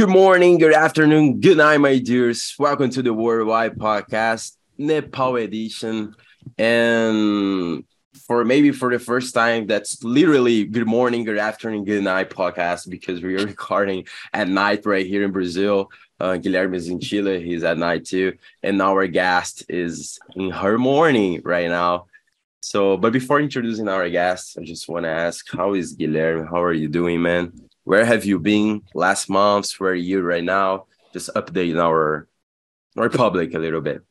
Good morning, good afternoon, good night, my dears. Welcome to the Worldwide Podcast, Nepal edition. And for maybe for the first time, that's literally good morning, good afternoon, good night podcast because we are recording at night right here in Brazil. Uh, Guilherme is in Chile, he's at night too. And our guest is in her morning right now. So, but before introducing our guest, I just want to ask, how is Guilherme? How are you doing, man? Where have you been last month? Where are you right now? Just updating our our public a little bit.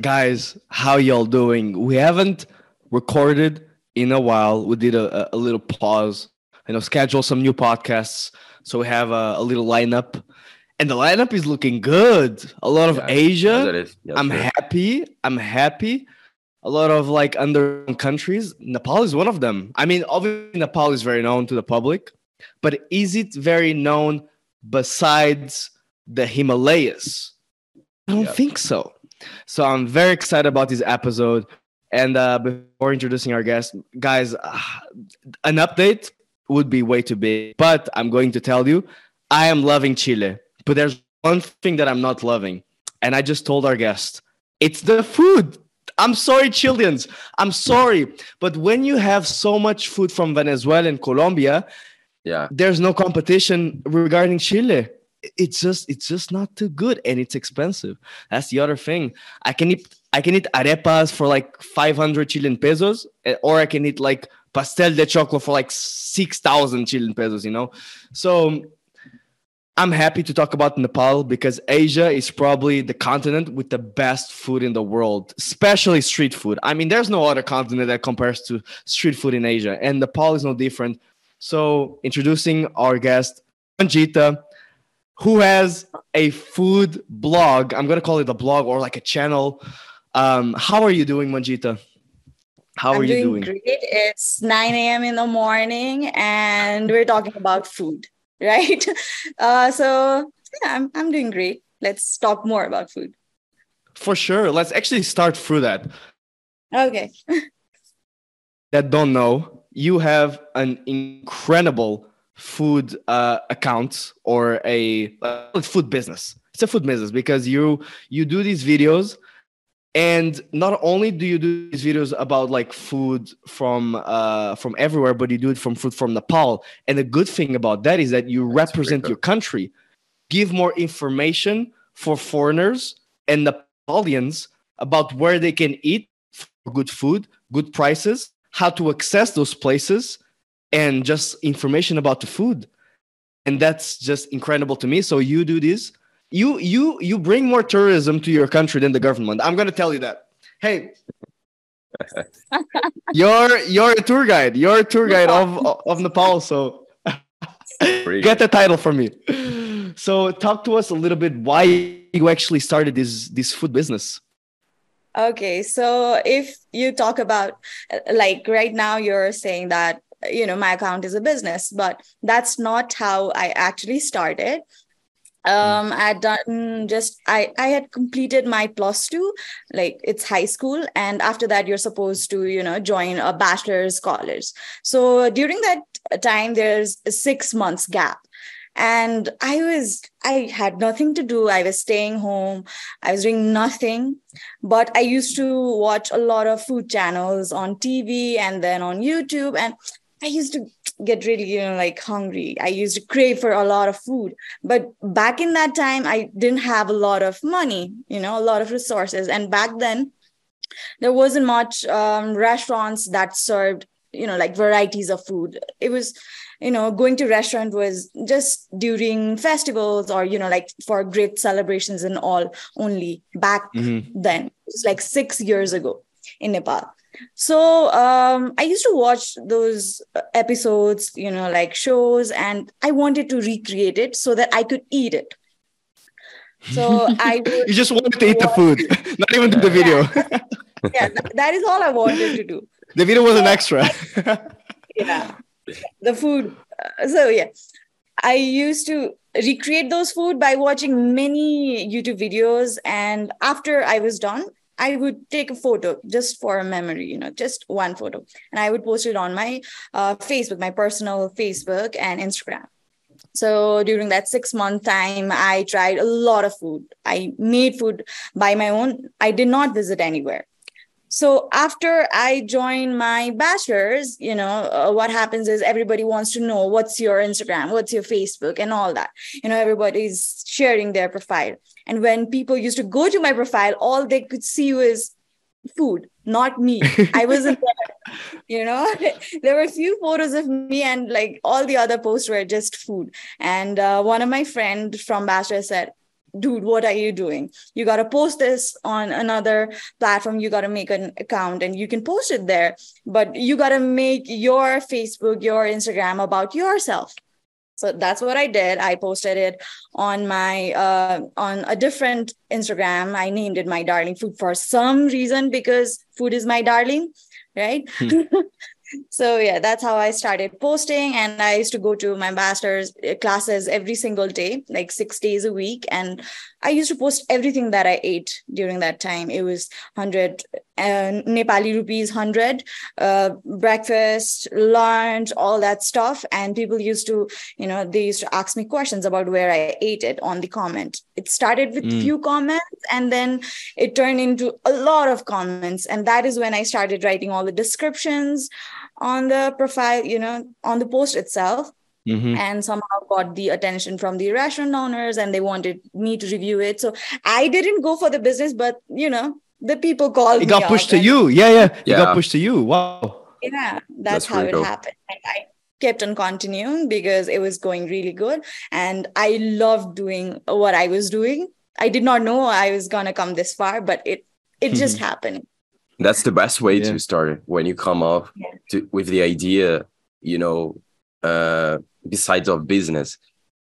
Guys, how y'all doing? We haven't recorded in a while. We did a, a little pause, you know, schedule some new podcasts. So we have a, a little lineup. And the lineup is looking good. A lot of Yeah, Asia. Yes, I'm sure. happy. I'm happy. A lot of like under countries. Nepal is one of them. I mean, obviously Nepal is very known to the public, but is it very known besides the Himalayas? I don't Yeah. think so. So I'm very excited about this episode. And uh, before introducing our guest, guys, uh, an update would be way too big. But I'm going to tell you, I am loving Chile. But there's one thing that I'm not loving. And I just told our guest, it's the food. I'm sorry, Chileans. I'm sorry. But when you have so much food from Venezuela and Colombia, Yeah. there's no competition regarding Chile. It's just it's just not too good and it's expensive. That's the other thing. I can eat I can eat arepas for like 500 Chilean pesos eh, or I can eat like pastel de chocolate for like 6000 Chilean pesos, you know. So I'm happy to talk about Nepal because Asia is probably the continent with the best food in the world, especially street food. I mean, there's no other continent that compares to street food in Asia, and Nepal is no different. So, introducing our guest, Manjita, who has a food blog. I'm going to call it a blog or like a channel. Um, how are you doing, Manjita? How I'm are you doing, doing? great. It's 9 a.m. in the morning, and we're talking about food, right? Uh, so yeah, I'm I'm doing great. Let's talk more about food. For sure. Let's actually start through that. Okay. that don't know, you have an incredible food uh, account or a uh, food business. It's a food business because you you do these videos, and not only do you do these videos about like food from uh, from everywhere, but you do it from food from Nepal. And the good thing about that is that you That's represent your country, give more information for foreigners and Nepalians about where they can eat good food, good prices, how to access those places, and just information about the food. And that's just incredible to me. So you do this. You you you bring more tourism to your country than the government. I'm gonna tell you that. Hey, you're you're a tour guide. You're a tour guide of of Nepal. So get the title for me. So talk to us a little bit why you actually started this this food business. Okay. So if you talk about uh, like right now, you're saying that you know my account is a business, but that's not how I actually started. Um, I had done just I I had completed my plus two, like it's high school, and after that you're supposed to you know join a bachelor's college. So during that time, there's a six months gap and i was i had nothing to do. I was staying home. I was doing nothing. But i used to watch a lot of food channels on tv and then on youtube. And i used to get really you know like hungry. I used to crave for a lot of food. But back in that time i didn't have a lot of money you know a lot of resources. And back then there wasn't much um, restaurants that served you know like varieties of food. It was you know going to restaurant was just during festivals or you know like for great celebrations and all only back Mhm. then it was like six years ago in nepal so um, i used to watch those episodes you know like shows and i wanted to recreate it so that i could eat it so i You just wanted to eat the food, not even do the video. yeah th- that is all i wanted to do the video was an extra. yeah the food. Uh, so yeah. I used to recreate those food by watching many youtube videos. And after i was done i would take a photo just for a memory you know just one photo. And i would post it on my uh, facebook my personal facebook and instagram. So during that six month time i tried a lot of food. I made food by my own. I did not visit anywhere so after i join my bachelor's you know uh, what happens is everybody wants to know what's your instagram what's your facebook and all that. You know everybody's sharing their profile. And when people used to go to my profile all they could see was food not me. I wasn't there you know? There were a few photos of me and like all the other posts were just food. And uh, one of my friend from bachelor said dude what are you doing? You got to post this on another platform. You got to make an account and you can post it there but you got to make your facebook your instagram about yourself. So that's what i did. I posted it on my uh, on a different instagram. I named it my darling food for some reason because food is my darling right? Hmm. so yeah that's how i started posting and i used to go to my master's uh, classes every single day like six days a week and i used to post everything that i ate during that time it was 100 uh, nepali rupees 100 uh, breakfast lunch all that stuff and people used to you know they used to ask me questions about where i ate it on the comment it started with mm. few comments and then it turned into a lot of comments and that is when i started writing all the descriptions on the profile, you know, on the post itself. Mm-hmm. And somehow got the attention from the restaurant owners and they wanted me to review it. So I didn't go for the business, but you know, the people called it got pushed to you. Yeah, yeah. It got pushed to you. Wow. Yeah, that's, that's how it cool. happened. And I kept on continuing because it was going really good. And I loved doing what I was doing. I did not know I was gonna come this far, but it it just happened that's the best way yeah. to start it when you come up to, with the idea you know uh besides of business.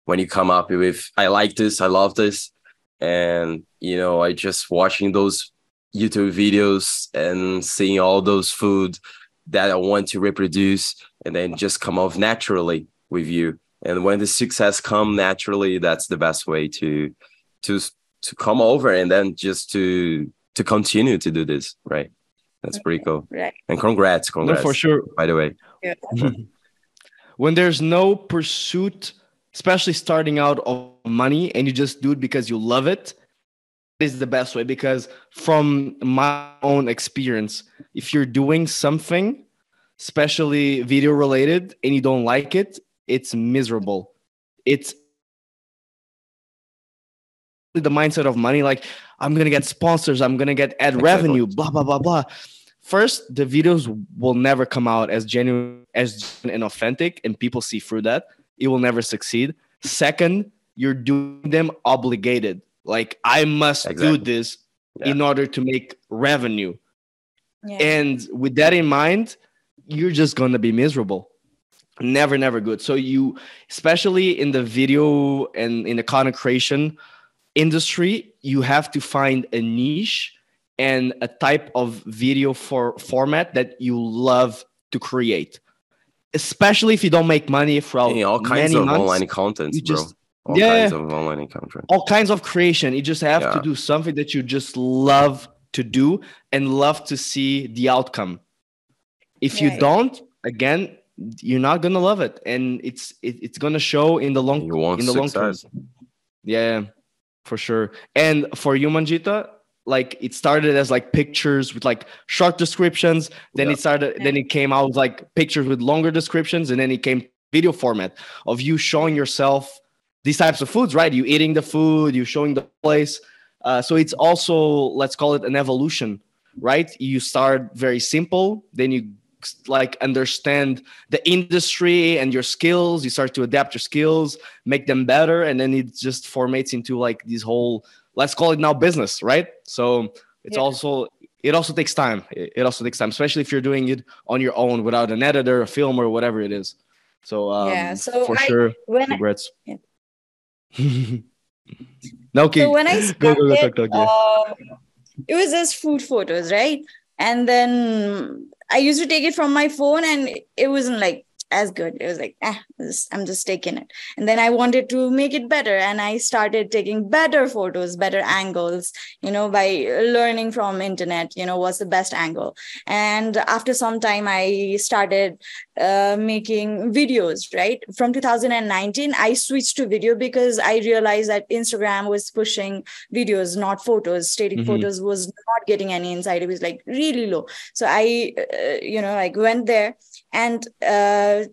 When you come up with i like this i love this and you know i just watching those youtube videos and seeing all those food that i want to reproduce and then just come off naturally with you. And when the success come naturally that's the best way to to to come over and then just to to continue to do this right that's pretty cool. Right. And congrats, congrats. No, for sure. By the way. Yeah. when there's no pursuit, especially starting out of money and you just do it because you love it, is the best way because from my own experience, if you're doing something, especially video related, and you don't like it, it's miserable. It's the mindset of money like i'm gonna get sponsors i'm gonna get ad exactly. revenue blah blah blah blah first the videos will never come out as genuine as genuine and authentic and people see through that it will never succeed second you're doing them obligated like i must exactly. do this yeah. in order to make revenue yeah. and with that in mind you're just gonna be miserable never never good so you especially in the video and in the content creation industry you have to find a niche and a type of video for format that you love to create. Especially if you don't make money from yeah, all kinds of months, online content just, bro. all yeah, kinds of online content. All kinds of creation. You just have yeah. to do something that you just love to do and love to see the outcome. If you don't again you're not gonna love it. And it's it, it's gonna show in the long in the success. long term. yeah for sure. And for you manjita like it started as like pictures with like short descriptions. Then yeah. it started then it came out with like pictures with longer descriptions. And then it came video format of you showing yourself these types of foods right? You eating the food you showing the place. Uh, so it's also let's call it an evolution right? You start very simple then you like understand the industry and your skills you start to adapt your skills make them better and then it just formates into like this whole let's call it now business, right? So it's yeah. also it also takes time. It also takes time, especially if you're doing it on your own without an editor, a film, or whatever it is. So um, yeah, so for I, sure, when congrats. I, yeah. no, okay. So when I started, go, go, go, yeah. uh, it was just food photos, right? And then I used to take it from my phone, and it wasn't like as good. It was like, eh, I'm just taking it. And then I wanted to make it better. And I started taking better photos, better angles, you know, by learning from internet, you know, what's the best angle. And after some time, I started uh, making videos, right? From 2019, I switched to video because I realized that Instagram was pushing videos, not photos. Static mm-hmm. photos was not getting any insight. It was like really low. So I, uh, you know, like went there and uh,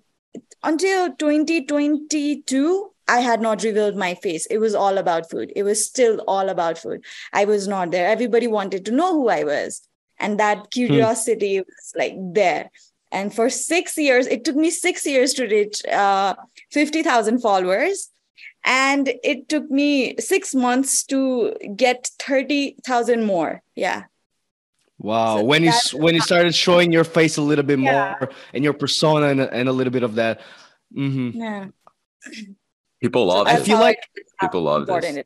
until 2022, I had not revealed my face. It was all about food. It was still all about food. I was not there. Everybody wanted to know who I was. And that hmm. curiosity hmm. was like there. And for six years, it took me six years to reach uh, 50,000 followers. And it took me six months to get 30,000 more. Yeah. Wow. So when you when you started showing your face a little bit yeah. more and your persona and, and a little bit of that. Mm-hmm. Yeah. People love so I feel like people love this.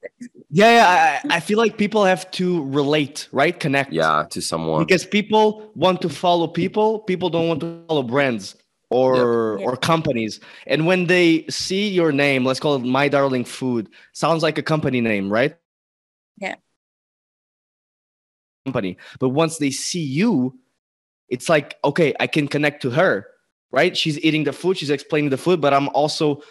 Yeah, yeah I, I feel like people have to relate, right? Connect. Yeah, to someone. Because people want to follow people. People don't want to follow brands or yep. or companies. And when they see your name, let's call it My Darling Food, sounds like a company name, right? Yeah company. But once they see you, it's like, okay, I can connect to her, right? She's eating the food, she's explaining the food, but I'm also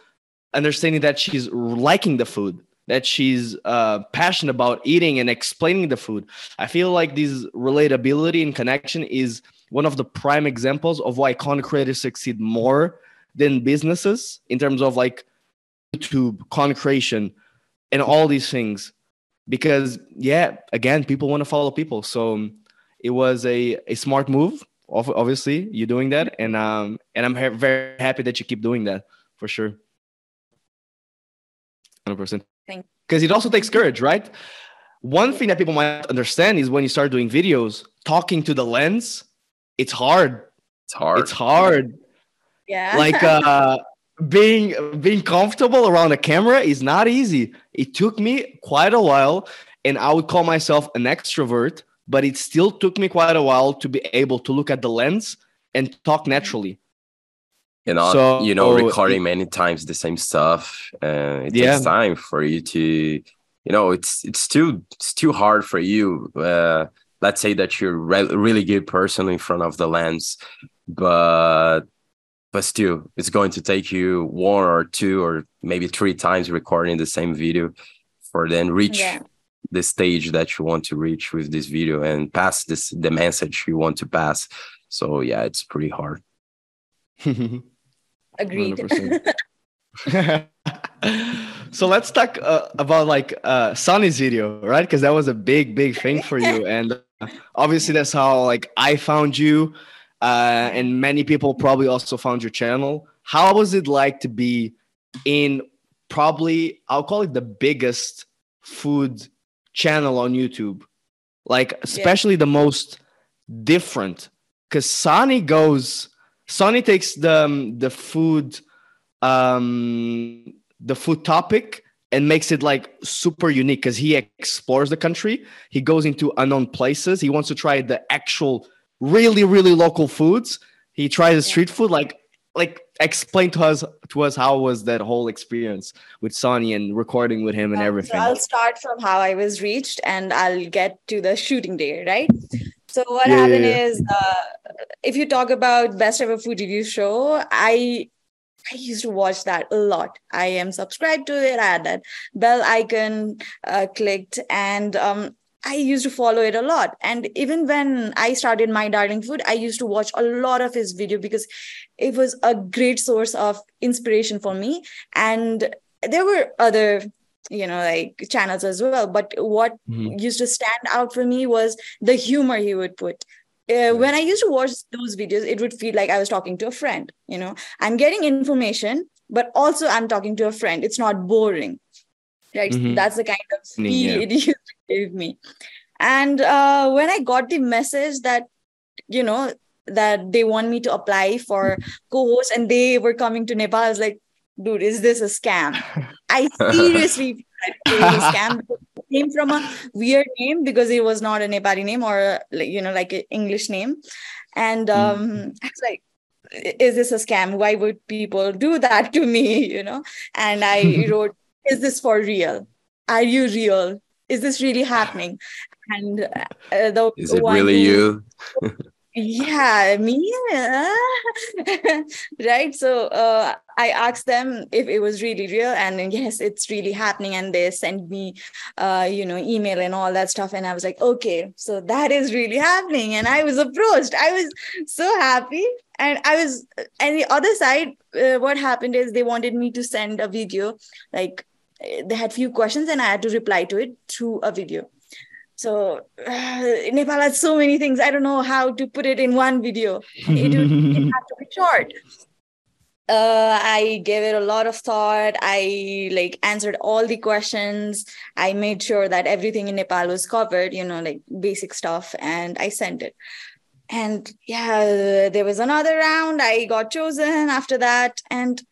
understanding that she's liking the food, that she's uh, passionate about eating and explaining the food. I feel like this relatability and connection is one of the prime examples of why content creators succeed more than businesses in terms of like YouTube, content creation, and all these things because yeah again people want to follow people. So um, it was a, a smart move obviously you're doing that and um and i'm ha- very happy that you keep doing that for sure. 100% because it also takes courage right? One thing that people might understand is when you start doing videos talking to the lens it's hard. It's hard. It's hard. Yeah. Like uh being being comfortable around a camera is not easy. It took me quite a while, and I would call myself an extrovert, but it still took me quite a while to be able to look at the lens and talk naturally. You know, so, you know, recording many times the same stuff. Uh, it yeah. takes time for you to, you know, it's it's too it's too hard for you. Uh, let's say that you're re- really good person in front of the lens, but but still it's going to take you one or two or maybe three times recording the same video for then reach yeah. the stage that you want to reach with this video and pass this the message you want to pass. So yeah it's pretty hard. Agreed. So let's talk uh, about like uh Sonny's video right? Because that was a big big thing for you. And uh, obviously that's how like i found you uh, and many people probably also found your channel. How was it like to be in probably I'll call it the biggest food channel on YouTube? Like especially yeah. the most different because Sonny goes Sonny takes the um, the food um the food topic and makes it like super unique because he explores the country. He goes into unknown places. He wants to try the actual really really local foods. He tried the street food. Like like explain to us to us how was that whole experience with Sonny and recording with him and everything. So I'll start from how I was reached and I'll get to the shooting day, right? So what yeah, happened yeah. is, uh, if you talk about best ever food review show, I I used to watch that a lot. I am subscribed to it. I had that bell icon uh, clicked, and um, I used to follow it a lot. And even when I started My Darling Food, I used to watch a lot of his video because it was a great source of inspiration for me. And there were other, you know, like channels as well. But what mm-hmm. used to stand out for me was the humor he would put. Uh, when I used to watch those videos, it would feel like I was talking to a friend. You know, I'm getting information, but also I'm talking to a friend. It's not boring right mm-hmm. that's the kind of feel yeah. it give me and uh, when i got the message that you know that they want me to apply for co-host and they were coming to nepal i was like dude is this a scam i seriously a scam came from a weird name because it was not a nepali name or you know like an english name and um mm. i was like is this a scam? Why would people do that to me? You know, and I wrote, is this for real? Are you real? Is this really happening? And uh, the is it really you? yeah me right so uh, i asked them if it was really real and yes it's really happening and they sent me uh, you know email and all that stuff and i was like okay so that is really happening and i was approached i was so happy and i was and the other side uh, what happened is they wanted me to send a video like they had few questions and i had to reply to it through a video so uh, Nepal has so many things. I don't know how to put it in one video. It, it had to be short. Uh, I gave it a lot of thought. I like answered all the questions. I made sure that everything in Nepal was covered, you know, like basic stuff, and I sent it. And yeah, there was another round. I got chosen after that, and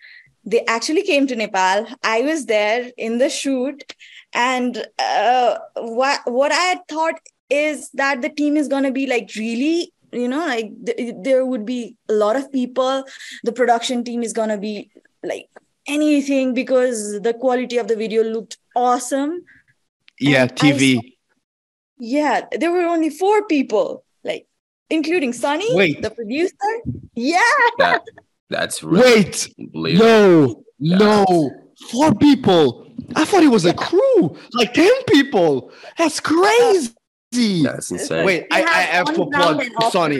they actually came to Nepal. I was there in the shoot, and uh, what what I thought is that the team is gonna be like really, you know, like th- there would be a lot of people. The production team is gonna be like anything because the quality of the video looked awesome. Yeah, and TV. Saw, yeah, there were only four people, like including Sonny, Wait. the producer. Yeah. That, that's really Wait. No, yeah. no, four people. I thought it was a crew, like 10 people. That's crazy. That's insane. Wait, I, I have to plug Sonny.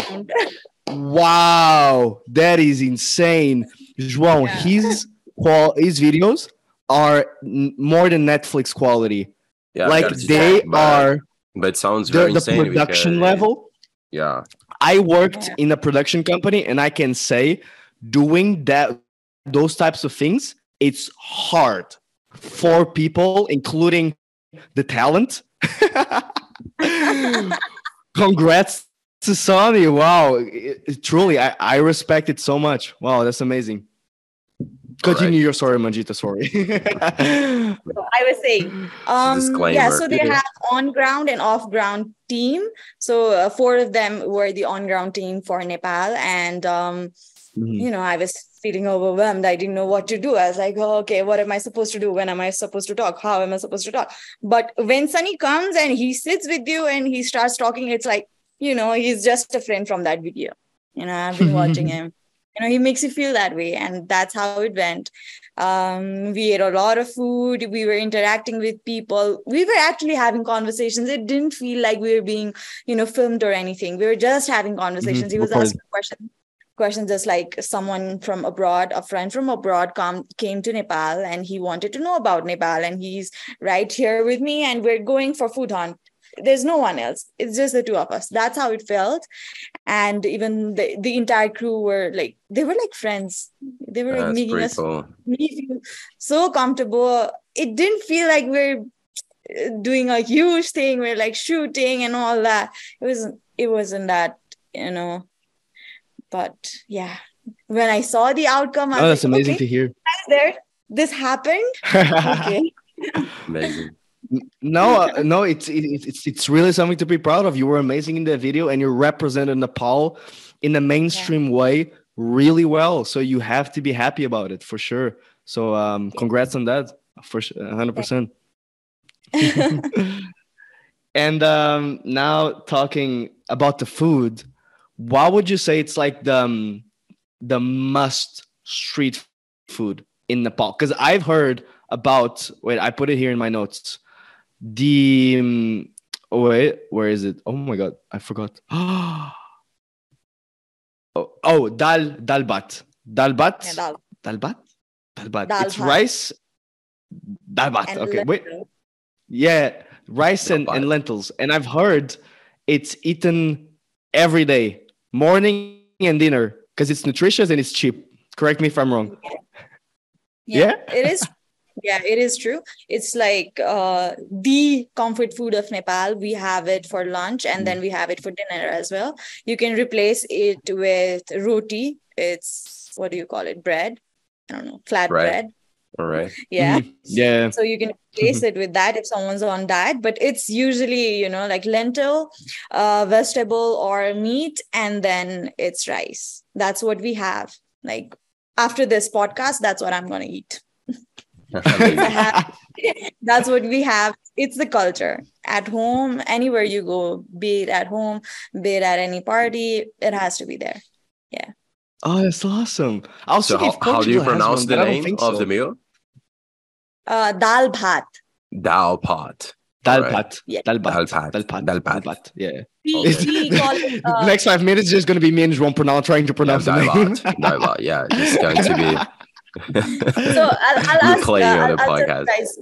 Wow, that is insane. João, yeah. his qual his videos are n- more than Netflix quality. Yeah, like they but, are but sounds very the, the production because, level. Yeah. I worked yeah. in a production company and I can say doing that those types of things, it's hard for people, including the talent. Congrats to Sonny. Wow. It, it, truly, I, I respect it so much. Wow, that's amazing. Continue right. your story, Manjita. Sorry. so I was saying, um, yeah. So they have on ground and off ground team. So uh, four of them were the on ground team for Nepal, and um, mm-hmm. you know, I was feeling overwhelmed. I didn't know what to do. I was like, oh, okay, what am I supposed to do? When am I supposed to talk? How am I supposed to talk? But when Sonny comes and he sits with you and he starts talking, it's like, you know, he's just a friend from that video. You know, I've been watching him. You know, he makes you feel that way. And that's how it went. Um, we ate a lot of food. We were interacting with people. We were actually having conversations. It didn't feel like we were being, you know, filmed or anything. We were just having conversations. Mm-hmm. He was asking questions questions just like someone from abroad a friend from abroad come, came to nepal and he wanted to know about nepal and he's right here with me and we're going for food hunt. There's no one else. It's just the two of us. That's how it felt. And even the, the entire crew were like they were like friends. They were like making us cool. so comfortable. It didn't feel like we're uh, doing a huge thing. We're like shooting and all that. It wasn't. it wasn't that you know but yeah, when I saw the outcome, I oh, that's like, amazing okay, to hear. There, this happened. okay. amazing. No, uh, no, it's it's it's really something to be proud of. You were amazing in the video, and you represented Nepal in a mainstream yeah. way really well. So you have to be happy about it for sure. So um, congrats on that for hundred percent. and um, now talking about the food what would you say it's like the um, the must street food in Nepal? Because I've heard about wait, I put it here in my notes. The um, oh, wait, where is it? Oh my god, I forgot. oh, oh dal dalbat dalbat yeah, dal. dalbat dalbat. Dal it's rice. Dalbat. And okay, wait. Yeah, rice and, and lentils. And I've heard it's eaten every day morning and dinner because it's nutritious and it's cheap. Correct me if I'm wrong. Yeah, yeah? it is. Yeah, it is true. It's like uh, the comfort food of Nepal. We have it for lunch and then we have it for dinner as well. You can replace it with roti. It's what do you call it? Bread. I don't know, flat right. bread. All right. Yeah. Mhm. Yeah. So you can replace it with that if someone's on diet, but it's usually, you know, like lentil, uh, vegetable or meat, and then it's rice. That's what we have. Like after this podcast, that's what I'm gonna eat. That's what we have. It's the culture at home, anywhere you go, be it at home, be it at any party, it has to be there. Yeah. Oh, that's awesome. I was so how, how do you pronounce one, the but I don't name think of so. the meal? Uh, dal bhat. Dal pot. Dal Alright. pat. Yeah. Dal pat. Dal pat. Dal pat. Dal Dal pat. pat. Yeah. We, Okay. we call it. the Uh, next five minutes is just going to be me and João pronounce, trying to pronounce the Dal name. Dal pot. Yeah, it's going to be. so I'll, I'll ask playing uh, on I'll, the I'll tell you podcast. guys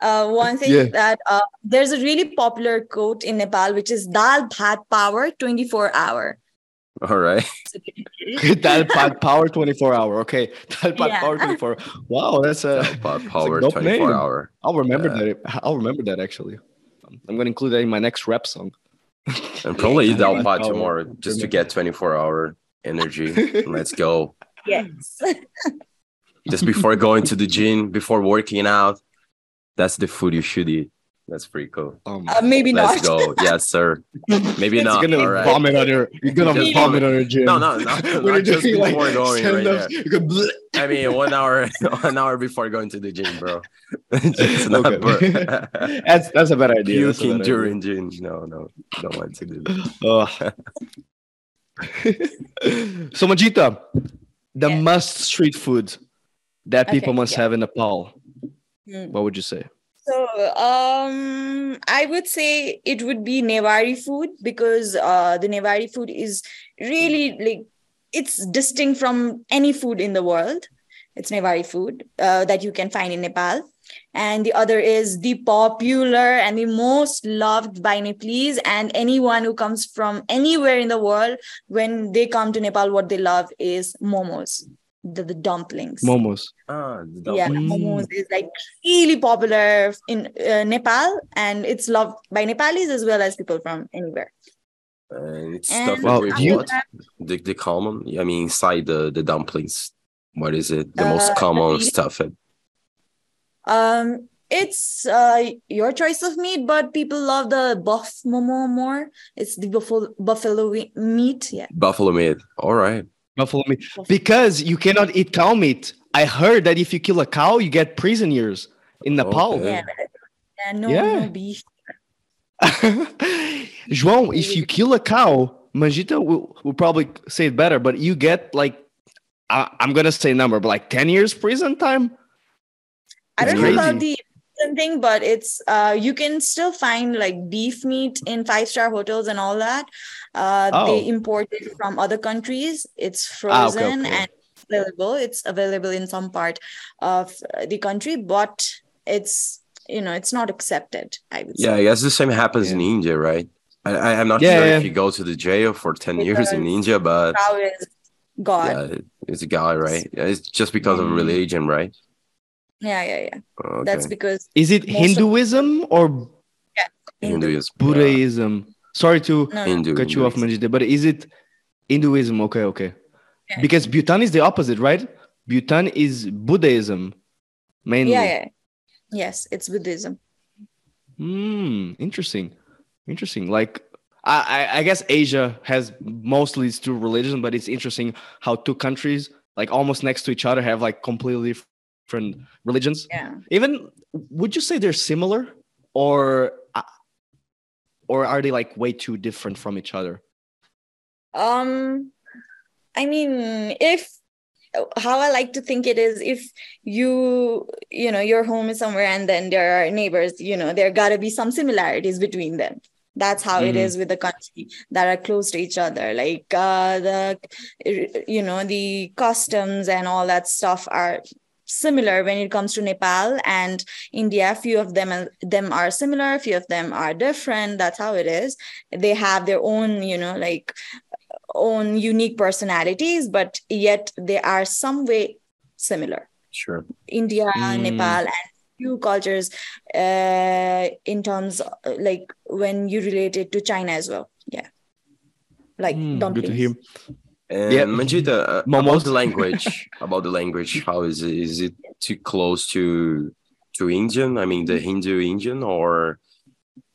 uh, one thing Yeah. that uh, there's a really popular quote in Nepal which is dal bhat power 24 hour. All right. Dal power 24 hour. Okay. Dal Yeah. power 24. Wow, that's a. Dal pot power dope 24 name. hour. I'll remember Yeah. that. I'll remember that actually. I'm going to include that in my next rap song. And probably eat Dal Dal tomorrow just to get 24 hour energy. Let's go. Yes. Just before going to the gym, before working out. That's the food you should eat. That's pretty cool. Um, Uh, maybe Let's not. go. Yes, sir. Maybe not. you're gonna All right. vomit on your. You're gonna Just vomit vomit. on your gym. No, no, no, when you're just doing, like, before going right stand-ups, there. you go bleh. I mean, one hour, one hour before going to the gym, bro. Just not Okay. bur- That's that's a bad idea. That's a puking bad during gym. No, no, don't want to do that. Oh. so Majita, the Yeah. must street food that people Okay, must yeah. have in Nepal. Hmm. What would you say? So um I would say it would be Newari food because uh the Newari food is really like it's distinct from any food in the world. It's Newari food uh, that you can find in Nepal. And the other is the popular and the most loved by Nepalese and anyone who comes from anywhere in the world. When they come to Nepal, what they love is momos, the, the dumplings Momos. Ah, the yeah Mm. momos is like really popular in uh, nepal and it's loved by nepalis as well as people from anywhere And it's And stuffed Well, with you- what? The, the common? I mean, inside the, the dumplings. What is it? The most Uh, common the- stuff. um it's uh your choice of meat but people love the buff momo more it's the buffalo buffalo meat yeah Buffalo meat. All right. Buffalo meat. Because you cannot eat cow meat. I heard that if you kill a cow, you get prison years in Nepal. Okay. yeah, yeah no, Yeah. no beef João, if you kill a cow, Majita will, will probably say it better, but you get like, I, I'm going to say number, but like 10 years prison time? I don't It's know about the thing, but it's uh you can still find like beef meat in five star hotels and all that. Uh Oh. they import it from other countries. It's Ah, okay, frozen okay. and available. It's available in some part of the country, but it's you know it's not accepted. I would Yeah, I say. guess the same happens in India, right? I, I, I'm not Yeah, sure yeah. if you go to the jail for 10 years in India, but Cow is God. yeah, it's a guy, right? It's just because of Mm. religion, right? Yeah, yeah, yeah. Okay. That's because Is it Most of- Hinduism or Hindu. Hinduism. Buddhism? Sorry to No, no. Hindu. cut you off, Hinduism. Majita, but is it Hinduism? Okay, okay. Yeah. Because Bhutan is the opposite, right? Bhutan is Buddhism mainly. Yeah, yeah. Yes, it's Buddhism. Hmm. Interesting. Interesting. Like I, I, I guess Asia has mostly it's through religion, but it's interesting how two countries like almost next to each other have like completely different religions. Yeah. Even would you say they're similar, or uh, or are they like way too different from each other? Um, I mean, if how I like to think it is if you, you know, your home is somewhere and then there are neighbors, you know, there gotta be some similarities between them. That's how it Mhm. is with the country that are close to each other. Like uh, the, you know, the customs and all that stuff are similar when it comes to Nepal and India. Few of them them are similar, few of them are different. That's how it is. They have their own, you know, like own unique personalities, but yet they are some way similar. Sure. India, Mm. Nepal, and few cultures uh, in terms uh, like when you relate it to China as well. Yeah, like good dumplings. to hear. And Yeah. Manjita, uh, about the language, about the language, how is it? Is it too close to to Indian? I mean, the Hindu Indian, or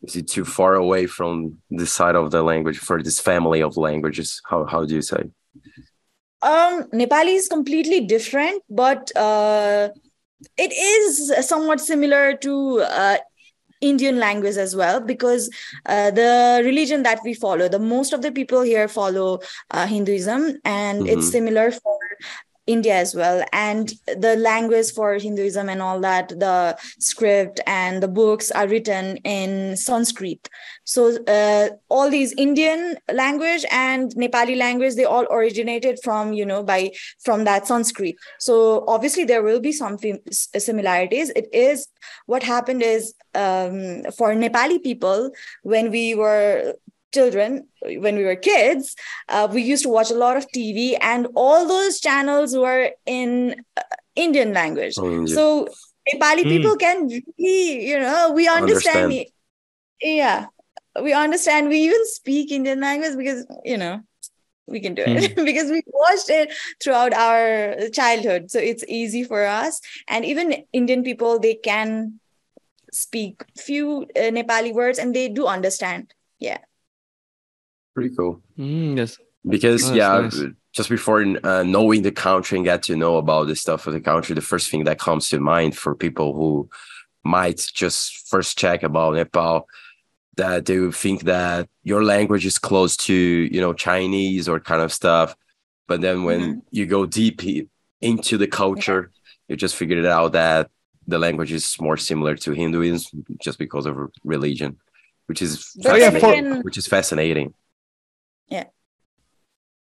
is it too far away from the side of the language for this family of languages? How how do you say? Um, Nepali is completely different, but uh, it is somewhat similar to uh, Indian language as well because uh, the religion that we follow, the most of the people here follow uh, Hinduism, and it's Mhm. similar for India as well. And the language for Hinduism and all that, the script and the books are written in Sanskrit. So uh, all these Indian language and Nepali language, they all originated from you know by from that Sanskrit. So obviously there will be some similarities. It is what happened is um, for Nepali people when we were children when we were kids uh, we used to watch a lot of tv and all those channels were in uh, indian language Oh, India. so nepali Hmm. people can really you know we understand, Understand. it. yeah we understand we even speak indian language because you know we can do it because we watched it throughout our childhood so it's easy for us and even indian people they can speak few uh, nepali words and they do understand yeah Pretty cool. Mm, yes. because Nice, yeah nice. just before uh, knowing the country and get to know about the stuff of the country the first thing that comes to mind for people who might just first check about nepal that they would think that your language is close to you know chinese or kind of stuff but then when Mhm. you go deep into the culture you just figured it out that the language is more similar to hinduism just because of religion which is Oh, yeah, for- which is fascinating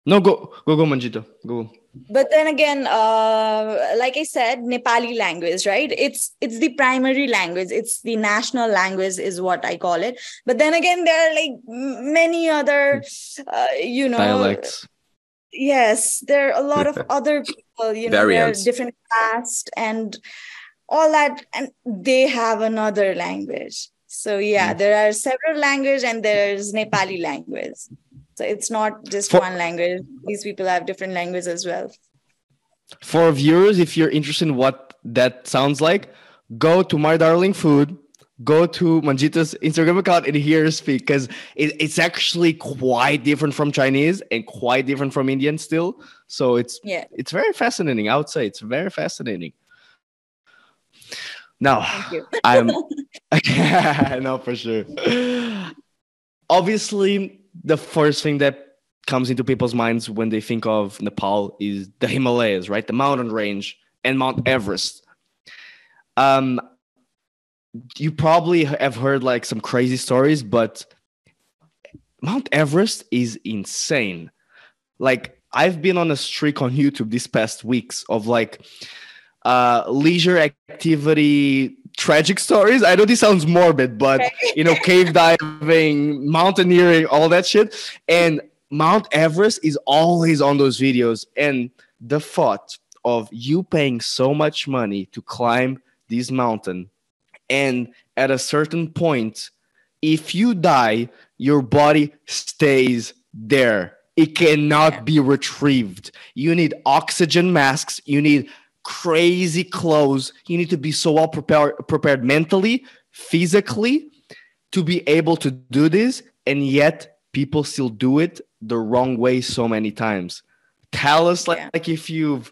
No, go go go Manjito. Go. but then again uh, like i said nepali language right it's it's the primary language it's the national language is what i call it but then again there are like many other uh, you know Dialects. yes there are a lot of other people you know there are Variants. different caste and all that and they have another language so yeah Mm. there are several languages, and there's nepali language so it's not just For- one language these people have different languages as well For viewers, if you're interested in what that sounds like, go to My Darling Food, go to Manjita's Instagram account and hear her speak because it, it's actually quite different from Chinese and quite different from Indian still. So it's yeah it's very fascinating. I would say it's very fascinating. Now, I'm no for sure. Obviously, the first thing that comes into people's minds when they think of Nepal is the Himalayas, right? The mountain range and Mount Everest. Um, you probably have heard like some crazy stories, but Mount Everest is insane. Like I've been on a streak on YouTube these past weeks of like uh leisure activity tragic stories. I know this sounds morbid, but you know, cave diving, mountaineering, all that shit. And Mount Everest is always on those videos. And the thought of you paying so much money to climb this mountain, and at a certain point, if you die, your body stays there. It cannot be retrieved. You need oxygen masks. You need crazy clothes. You need to be so well prepared, prepared mentally, physically, to be able to do this. And yet, people still do it the wrong way so many times. Tell us, like, Yeah. like if you've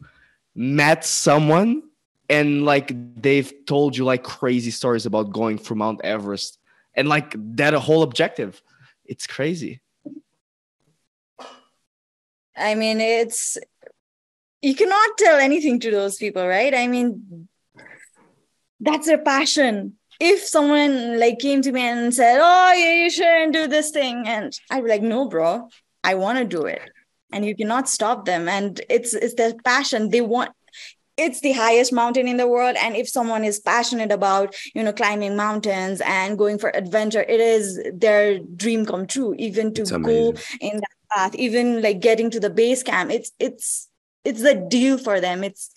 met someone and like they've told you like crazy stories about going through Mount Everest and like that whole objective. It's crazy. I mean, it's you cannot tell anything to those people, right? I mean, that's their passion. If someone like came to me and said, "Oh, yeah, you shouldn't do this thing," and I'd be like, "No, bro, I want to do it," and you cannot stop them. And it's it's their passion. They want. It's the highest mountain in the world, and if someone is passionate about you know climbing mountains and going for adventure, it is their dream come true. Even to go in that path even like getting to the base camp it's it's it's the deal for them it's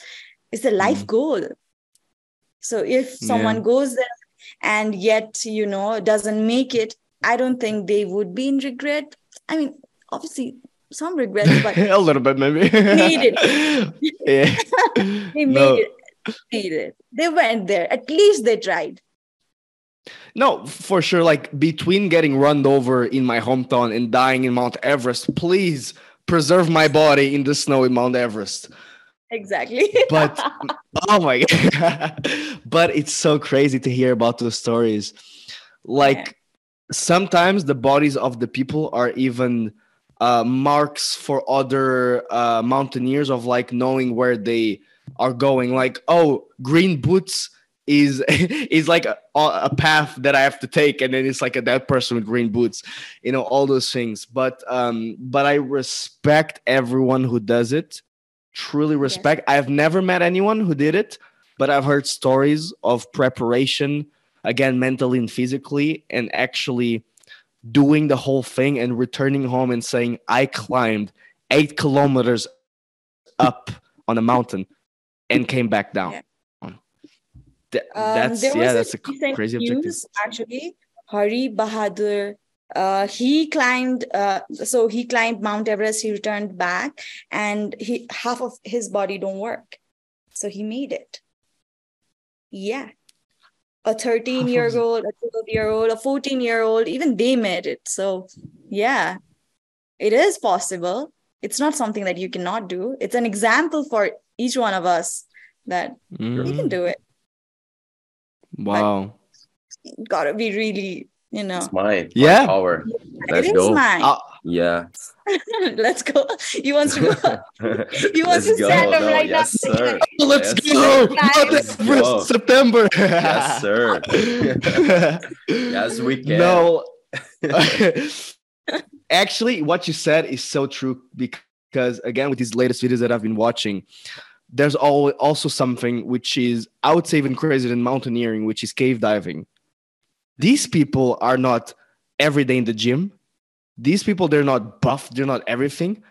it's a life mm. goal so if someone Yeah. goes there and yet you know doesn't make it i don't think they would be in regret i mean obviously some regrets, but a little bit maybe. Made it. yeah. they made No. it. Made it. They went there. At least they tried. No, for sure. Like between getting run over in my hometown and dying in Mount Everest, please preserve my body in the snow in Mount Everest. Exactly. But oh my god. but it's so crazy to hear about those stories. Like sometimes the bodies of the people are even uh, marks for other uh, mountaineers of like knowing where they are going. Like, oh, green boots is is like a, a path that I have to take, and then it's like a dead person with green boots, you know, all those things. But um, but I respect everyone who does it. Truly respect. I've never met anyone who did it, but I've heard stories of preparation again mentally and physically and actually doing the whole thing and returning home and saying i climbed eight kilometers up on a mountain and came back down Yeah. Th- Um, that's there yeah a that's a crazy objective news, actually. Hari Bahadur, uh, he climbed. Uh, so he climbed Mount Everest. He returned back, and he half of his body don't work. So he made it. Yeah, a thirteen year old, a twelve year old, a fourteen year old, even they made it. So yeah, it is possible. It's not something that you cannot do. It's an example for each one of us that we Mhm. can do it. Wow gotta be really, you know. It's mine. Yeah. Power. Let's it is go. mine. Uh, Yeah. Let's go. He wants to go. He wants Let's to stand up No, right yes, now. sir. let's Yes, go sir. Let's go. september Yes, sir. Yes, we can. no actually what you said is so true because again with these latest videos that i've been watching there's also something which is i would say even crazier than mountaineering which is cave diving these people are not every day in the gym these people they're not buff they're not everything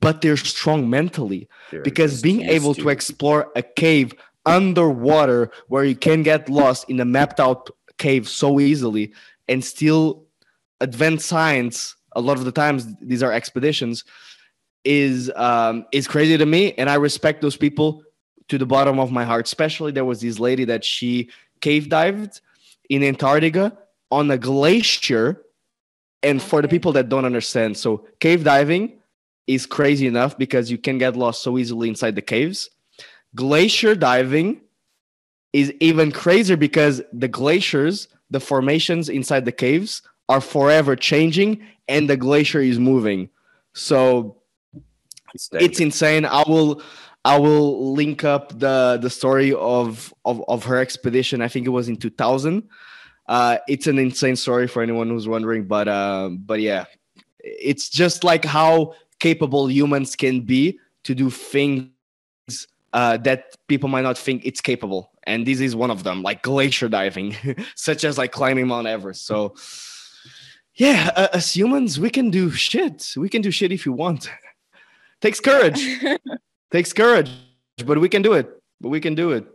but they're strong mentally They're because being able to. to explore a cave underwater where you can get lost in a mapped out cave so easily and still advance science a lot of the times these are expeditions is um is crazy to me and i respect those people to the bottom of my heart. Especially there was this lady that she cave dived in antarctica on a glacier and for the people that don't understand so cave diving is crazy enough because you can get lost so easily inside the caves. Glacier diving is even crazier because the glaciers the formations inside the caves are forever changing and the glacier is moving. So It's it's insane. I will i will link up the the story of of, of her expedition. I think it was in 2000 uh it's an insane story for anyone who's wondering but um but yeah. It's just like how capable humans can be to do things uh, that people might not think it's capable. And this is one of them like glacier diving such as like climbing mount everest. So yeah uh, as humans we can do shit. We can do shit if you want takes courage. Takes courage but we can do it. But we can do it.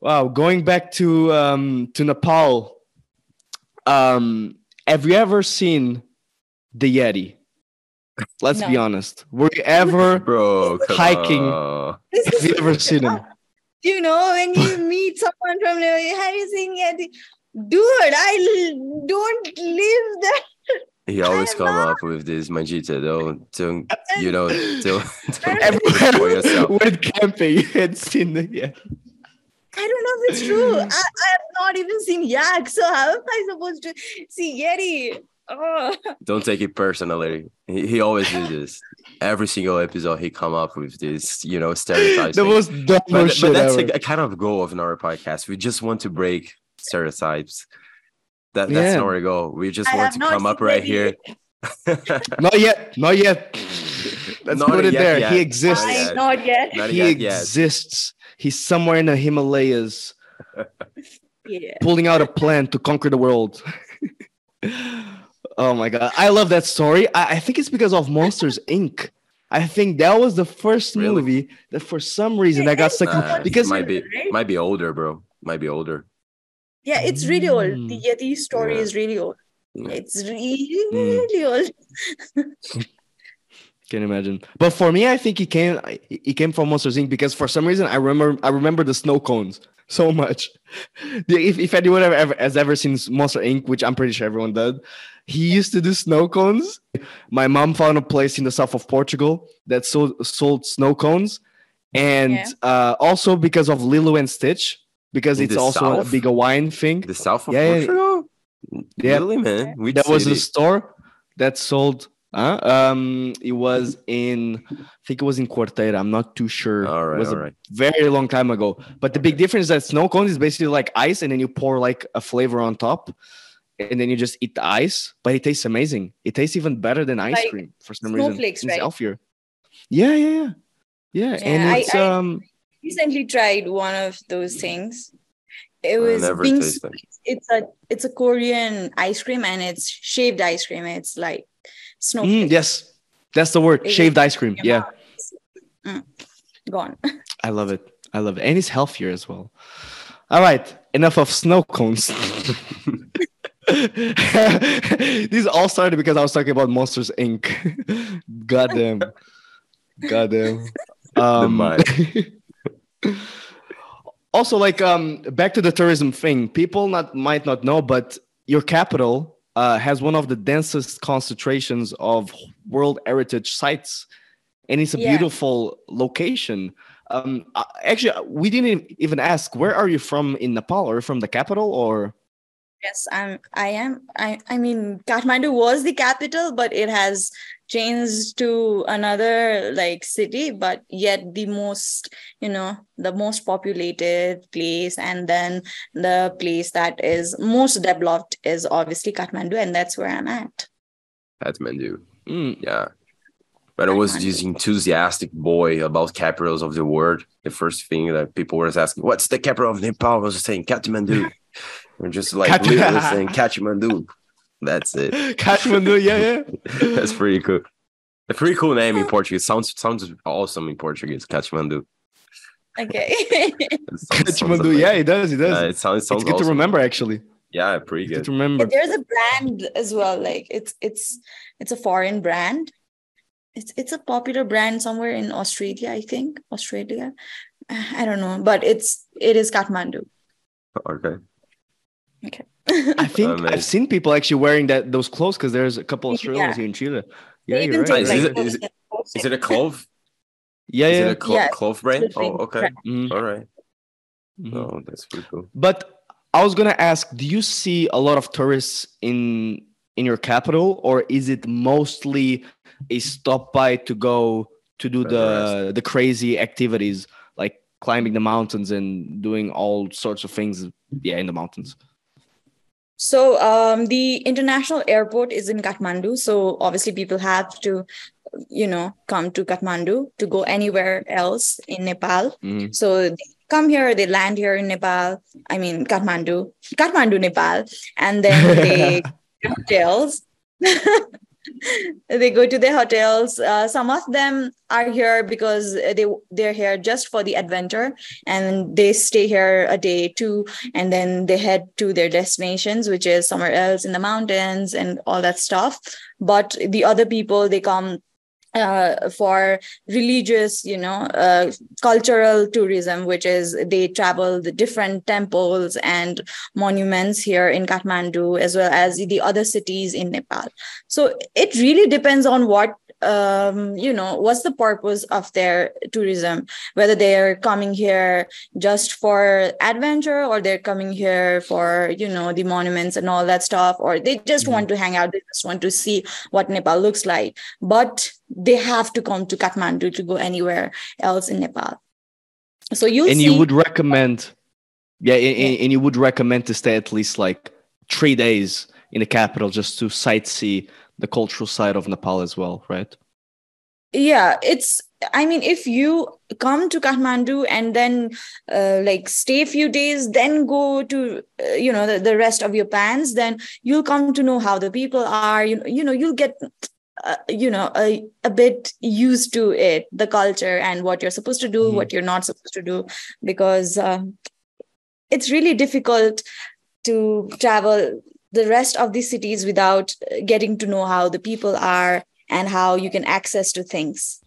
Wow going back to um to nepal um have you ever seen the yeti? Let's be honest. Were you ever Bro, hiking. have you ever seen him? You know when you meet someone from the have you seen Yeti? Dude, I l- don't live there. He always come up with this Manjita. Don't, don't you know? Don't, don't for yourself. went camping and seen the yeti I don't know if it's true. I, I have not even seen yak. So how am I supposed to see Yeti? Oh. Don't take it personally. He, he always do this. Every single episode, he come up with this, you know, stereotypes. the most dumb but, but that's ever. a, a kind of goal of our podcast. We just want to break stereotypes. That that's Yeah. our goal. We just I want to not come up right here. not yet not yet let's Not put it yet, there yet. he exists Not I, yet. not yet. He yet, yet. exists he's somewhere in the himalayas Yeah. pulling out a plan to conquer the world oh my god i love that story i, I think it's because of monsters inc i think that was the first Really? movie that for some reason i got stuck in- Nah, because might be might be older, bro. Might be older. Yeah, it's really old. Mm. The Yeti story Yeah. is really old. Yeah. It's really, really old. Can imagine. But for me, I think he came he came from Monsters Inc. because for some reason I remember I remember the snow cones so much. If, if anyone ever, has ever seen Monster Inc., which I'm pretty sure everyone did, he used to do snow cones. My mom found a place in the south of Portugal that sold, sold snow cones. And yeah. uh, also because of Lilo and Stitch, because in it's also south? a big wine thing. The south of yeah, Portugal? Yeah, really, man. Which there was a store that sold uh, um, it was in, I think it was in Quarteira. I'm not too sure. All right, it was a right. very long time ago. But the big difference is that snow cone is basically like ice, and then you pour like a flavor on top, and then you just eat the ice. But it tastes amazing. It tastes even better than ice like cream for some reason. Snowflakes, right? healthier. Yeah, yeah, yeah, yeah. yeah and it's I, I um. Recently tried one of those things. It was being. It's a it's a Korean ice cream, and it's shaved ice cream. It's like snow. Mm, yes, that's the word. It Shaved ice cream. Yeah. Mm. Go on. I love it. I love it, and it's healthier as well. All right, enough of snow cones. These all started because I was talking about Monsters Inc. Goddamn. Goddamn. Um, also, like um, back to the tourism thing, people not might not know, but your capital uh, has one of the densest concentrations of World Heritage sites, and it's a yeah. beautiful location. Um, uh, actually, we didn't even ask where are you from in Nepal? Are you from the capital or? Yes, I'm. I am. I. I mean, Kathmandu was the capital, but it has changed to another like city but yet the most you know the most populated place and then the place that is most developed is obviously kathmandu and that's where i'm at kathmandu mm. yeah but I was this enthusiastic boy about capitals of the world. The first thing that people were asking, "What's the capital of Nepal?" I was saying Kathmandu. We're just like Kat- literally saying Kathmandu. That's it. Kathmandu, yeah, yeah. That's pretty cool. A pretty cool name in Portuguese. Sounds sounds awesome in Portuguese. Kathmandu. Okay. Kathmandu, yeah, it does. It does. Uh, it sounds, it sounds it's good awesome. to remember, actually. Yeah, pretty good. good. to remember. There's a brand as well. Like it's it's it's a foreign brand. It's it's a popular brand somewhere in Australia, I think. Australia. I don't know, but it's it is Kathmandu. Okay. Okay. I think Amazing. I've seen people actually wearing that those clothes because there's a couple of Australians yeah. here in Chile. Yeah, you're right. Is, it, is, it, is it a clove? Yeah, is yeah. it a clo- yeah, clove brand? Oh, okay. Mm-hmm. All right. Mm-hmm. Oh, that's pretty cool. But I was gonna ask, do you see a lot of tourists in in your capital, or is it mostly a stop by to go to do the the crazy activities like climbing the mountains and doing all sorts of things? Yeah, in the mountains. So um, the international airport is in Kathmandu. So obviously people have to, you know, come to Kathmandu to go anywhere else in Nepal. Mm-hmm. So they come here, they land here in Nepal. I mean Kathmandu, Kathmandu, Nepal, and then they hotels. they go to their hotels. Uh, some of them are here because they they're here just for the adventure and they stay here a day too. And then they head to their destinations which is somewhere else in the mountains and all that stuff. But the other people they come uh, for religious, you know, uh, cultural tourism, which is they travel the different temples and monuments here in Kathmandu, as well as the other cities in Nepal. So it really depends on what um, you know, what's the purpose of their tourism? Whether they're coming here just for adventure or they're coming here for, you know, the monuments and all that stuff, or they just mm-hmm. want to hang out, they just want to see what Nepal looks like. But they have to come to Kathmandu to go anywhere else in Nepal. So you and see- you would recommend, yeah, and, and you would recommend to stay at least like three days in the capital just to sightsee the cultural side of Nepal as well, right? Yeah, it's. I mean, if you come to Kathmandu and then uh, like stay a few days, then go to uh, you know the, the rest of your plans, then you'll come to know how the people are. You you know you'll get uh, you know a, a bit used to it the culture and what you're supposed to do mm-hmm. what you're not supposed to do because uh, it's really difficult to travel the rest of the cities without getting to know how the people are and how you can access to things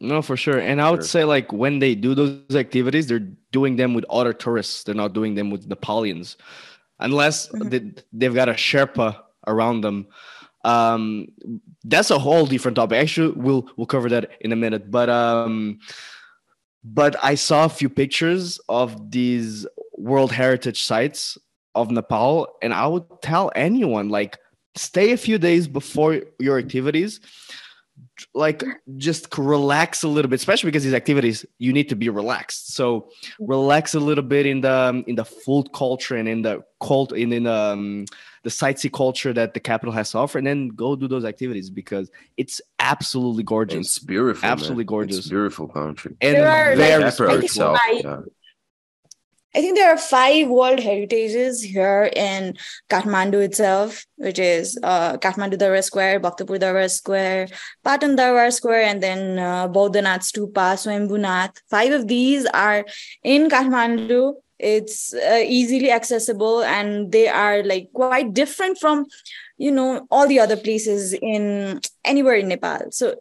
No, for sure. And I would Sure. say like when they do those activities, they're doing them with other tourists. They're not doing them with Nepalians, unless Mhm. they, they've got a Sherpa around them. Um, that's a whole different topic. Actually, we'll we'll cover that in a minute. But um, but I saw a few pictures of these World Heritage sites of Nepal, and I would tell anyone like stay a few days before your activities like just relax a little bit especially because these activities you need to be relaxed so relax a little bit in the um, in the food culture and in the cult in, in um, the sightsee culture that the capital has to offer and then go do those activities because it's absolutely gorgeous It's beautiful. man. Absolutely gorgeous. It's beautiful country. and There are, very Pepper I think spiritual. itself. I- Yeah. I think there are five World Heritages here in Kathmandu itself, which is uh, Kathmandu Darbar Square, Bhaktapur Darbar Square, Patan Darbar Square, and then uh, Bodhanath Stupa, Swayambhunath. Five of these are in Kathmandu. It's uh, easily accessible and they are like quite different from you know all the other places in anywhere in nepal. So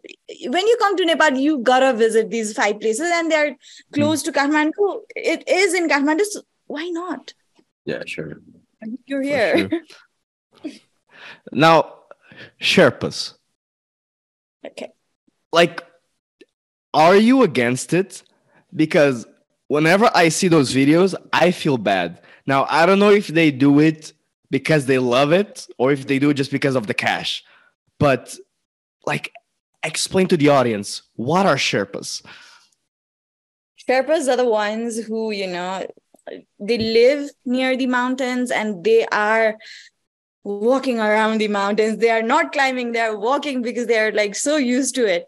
when you come to nepal you gotta visit these five places and they're close to kathmandu. It is in kathmandu so why not? Yeah, sure. you're here. sure. now sherpas. Okay. Like are you against it? Because whenever i see those videos i feel bad now i don't know if they do it because they love it or if they do it just because of the cash but like explain to the audience what are sherpas Sherpas are the ones who, you know, they live near the mountains and they are walking around the mountains. They are not climbing, they are walking because they are like so used to it.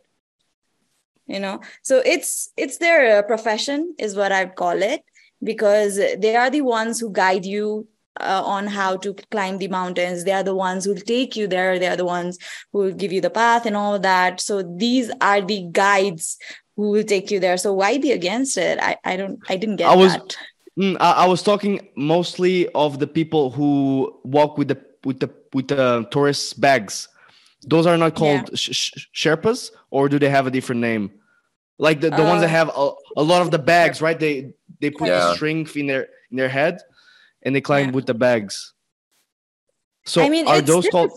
You know, so it's it's their uh, profession, is what I'd call it, because they are the ones who guide you uh, on how to climb the mountains. They are the ones who will take you there. They are the ones who will give you the path and all that. So these are the guides who will take you there. So why be against it? I, I don't I didn't get I was- that. Mm, I, I was talking mostly of the people who walk with the with the with the tourist bags those are not Yeah. called sh- sh- sherpas or do they have a different name like the, the ones that Uh, have a, a lot of the bags right they they put Yeah. a string in their in their head and they climb Yeah. with the bags so I mean, are it's those called.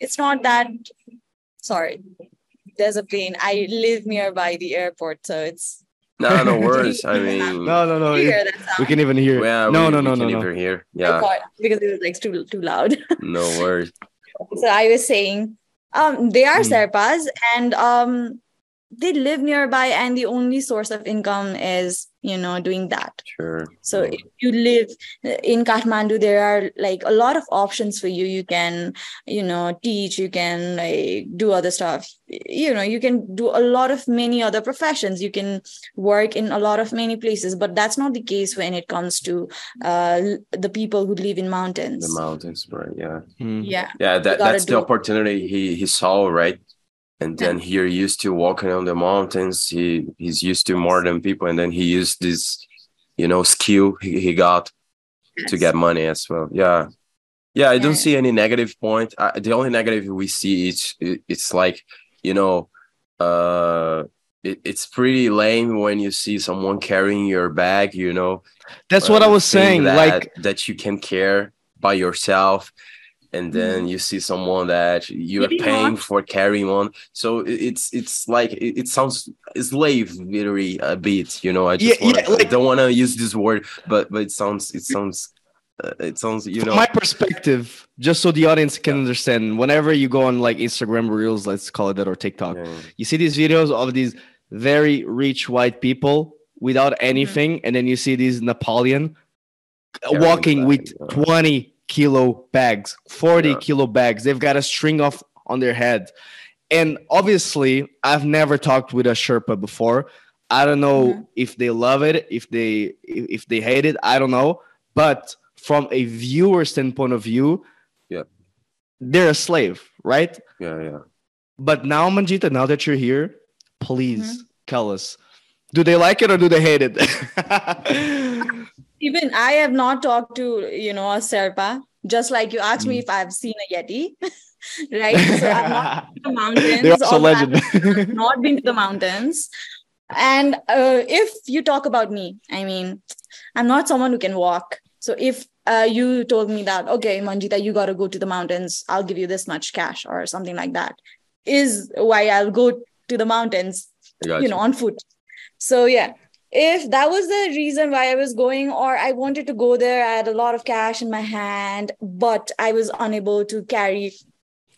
It's not that. Sorry, there's a plane. I live nearby the airport, so it's. No, no worries. I mean, no no no it- hear that sound? we can even hear yeah, no we, no we no can no no even hear. Yeah, because it was like too too loud. no worries. So I was saying, um, they are Hmm. Serpas and um, they live nearby, and the only source of income is you know doing that. Sure. So if you live in Kathmandu, there are like a lot of options for you. You can, you know, teach, you can like do other stuff. You know, you can do a lot of many other professions. You can work in a lot of many places, but that's not the case when it comes to uh, the people who live in mountains. the mountains, right? Yeah. Hmm. yeah. Yeah, that, that's the opportunity he he saw, right? And Yeah. then he used to walking on the mountains. He he's used to more than people, and then he used this, you know, skill he, he got to get money as well. Yeah, yeah. I don't see any negative point. Uh, the only negative we see is it, it's like you know, uh, it, it's pretty lame when you see someone carrying your bag. You know, that's what i was saying that, like that you can care by yourself and then you see someone that you're paying not. for carrying on. So it's it's like it, it sounds slave very a bit you know i just Yeah, wanna, yeah, like- I don't want to use this word but but it sounds it sounds uh, it sounds you know my perspective just so the audience can understand whenever you go on like instagram reels let's call it that or tiktok yeah, you see these videos of these very rich white people without anything and then you see these Nepalian Carrying walking with bags, 20 kilo bags 40 Yeah. kilo bags they've got a string off on their head and obviously i've never talked with a sherpa before i don't know Mhm. if they love it if they if if they hate it i don't know but from a viewer standpoint of view Yeah. they're a slave right yeah yeah but now, Manjita, now that you're here, please Mm-hmm. tell us: do they like it or do they hate it? Even I have not talked to, you know, a Serpa, just like you asked me if I've seen a Yeti. right? So I've not been to the mountains. They're also legend. I've not been to the mountains. And uh, if you talk about me, I mean, I'm not someone who can walk. So if uh, you told me that, okay, Manjita, you got to go to the mountains, I'll give you this much cash or something like that, is why I'll go to the mountains, got you know, on foot. So yeah, if that was the reason why I was going, or I wanted to go there, I had a lot of cash in my hand, but I was unable to carry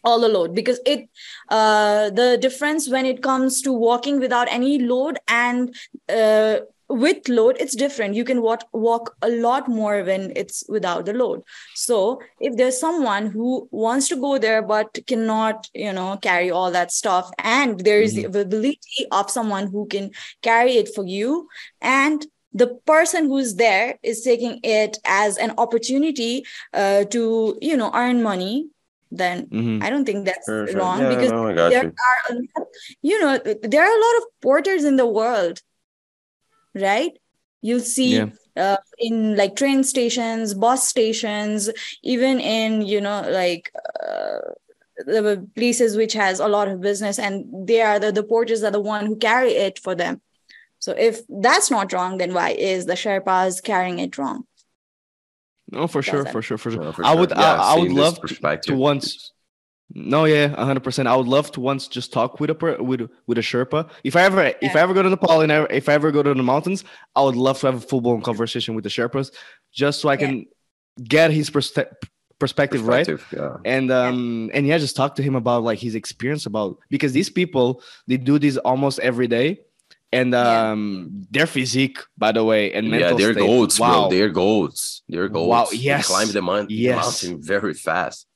all the load. Because it uh the difference when it comes to walking without any load and uh with load it's different you can walk walk a lot more when it's without the load so if there's someone who wants to go there but cannot you know carry all that stuff and there is the availability of someone who can carry it for you and the person who's there is taking it as an opportunity uh, to you know earn money then Mhm. i don't think that's wrong Yeah, because no, there you. are you know there are a lot of porters in the world right you'll see Yeah. uh, in like train stations bus stations even in you know like uh, the places which has a lot of business and they are the, the porters are the one who carry it for them so if that's not wrong then why is the sherpas carrying it wrong No, for sure, Doesn't. for sure, for sure. I would, Yeah, I, I would love to, perspective. to once. No, yeah, hundred percent. I would love to once just talk with a with with a Sherpa. If I ever, if I ever go to Nepal and I, if I ever go to the mountains, I would love to have a full blown conversation with the Sherpas, just so I Yeah. can get his perspe- perspective, right. Yeah. and um and yeah just talk to him about like his experience about because these people they do this almost every day and Yeah. um their physique by the way and Yeah, mental they're state, goats, wow bro. They're goats. They're goats. Wow, They yes. climb the, mon- the Yes. mountain very fast.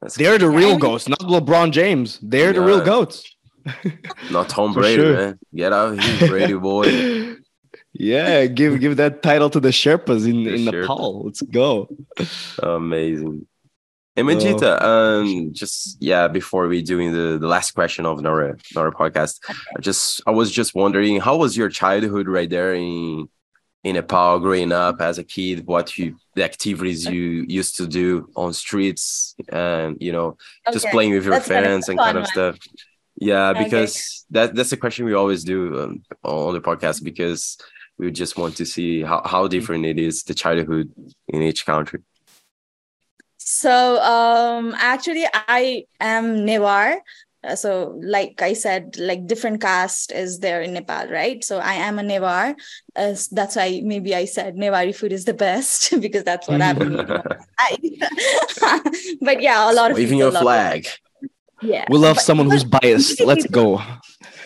That's they're the real And- goats not lebron james they're the real Yeah. goats not Tom Brady, sure. man. Get out of here, Brady boy. yeah give give that title to the sherpas in The in Sherpa. nepal let's go Amazing. And Manjita, um, just yeah, before we doing the, the last question of our our podcast, I just I was just wondering how was your childhood right there in in Nepal growing up as a kid, what you the activities you used to do on streets and you know, just playing with your that's kind of friends and kind of stuff. Yeah, Okay. because that that's a question we always do um, on the podcast because we just want to see how, how different it is the childhood in each country. So um actually I am Newar. Uh, So like I said, like different caste is there in Nepal, right? So I am a Newar. Uh, that's why maybe I said Newari food is the best because that's what I've been but yeah, a lot of Waving people a love it. flag. Yeah. we love but- someone who's biased let's go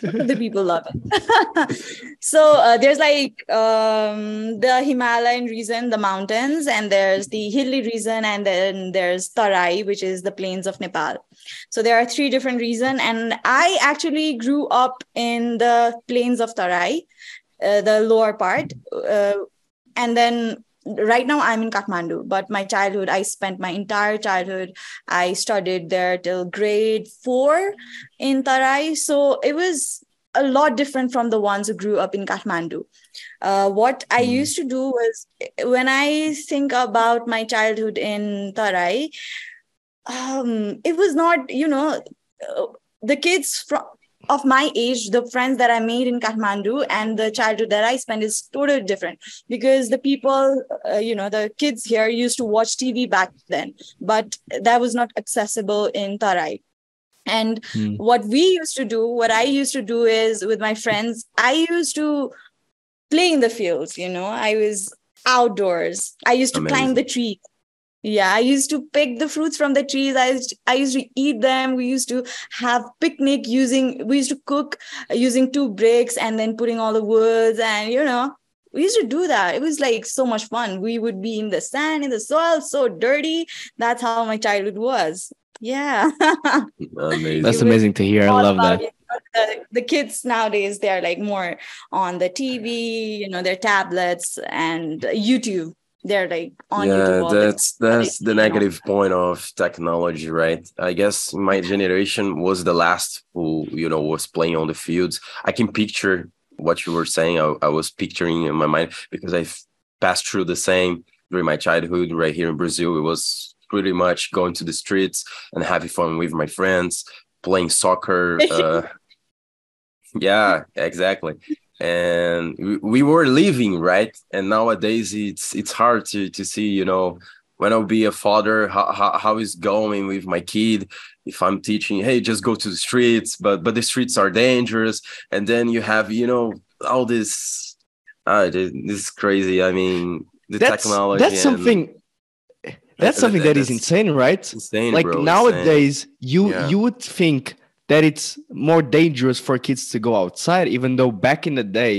the people love it. so uh, there's like um, the Himalayan region, the mountains, and there's the hilly region, and then there's Tarai, which is the plains of Nepal. So there are three different regions, and I actually grew up in the plains of Tarai, uh, the lower part, uh, and then right now I'm in Kathmandu. But my childhood, I spent my entire childhood. I studied there till grade four in Tarai. So it was a lot different from the ones who grew up in Kathmandu. Uh, what I Mm. used to do was when I think about my childhood in Tarai, um, it was not, you know, uh, the kids from of my age, the friends that I made in Kathmandu and the childhood that I spent is totally different because the people, uh, you know, the kids here used to watch TV back then, but that was not accessible in Tarai. And Hmm. what we used to do, what I used to do is with my friends, I used to play in the fields, you know, I was outdoors. I used to climb the trees. Yeah, I used to pick the fruits from the trees. I used, I used to eat them. We used to have picnic using, we used to cook using two bricks and then putting all the woods and, you know, we used to do that. It was like so much fun. We would be in the sand, in the soil, so dirty. That's how my childhood was. Yeah. Amazing. that's amazing to hear i love that it. The, the kids nowadays, they're like more on the TV, you know, their tablets and YouTube. They're like on yeah, that's that's the you know. negative point of technology, right? I guess my generation was the last who you know was playing on the fields. I can picture what you were saying. I, I was picturing in my mind because I passed through the same during my childhood right here in Brazil. It was pretty much going to the streets and having fun with my friends, playing soccer. Uh, yeah, exactly. And we, we were living, right? And nowadays it's it's hard to to see, you know, when I'll be a father, how, how, how is going with my kid? If I'm teaching, hey, just go to the streets, but but the streets are dangerous. And then you have, you know, all this. Uh, this is crazy. I mean, the that's, technology. That's something. That's something that is insane, right? Insane, like bro, nowadays, insane. you Yeah. you would think that it's more dangerous for kids to go outside, even though back in the day,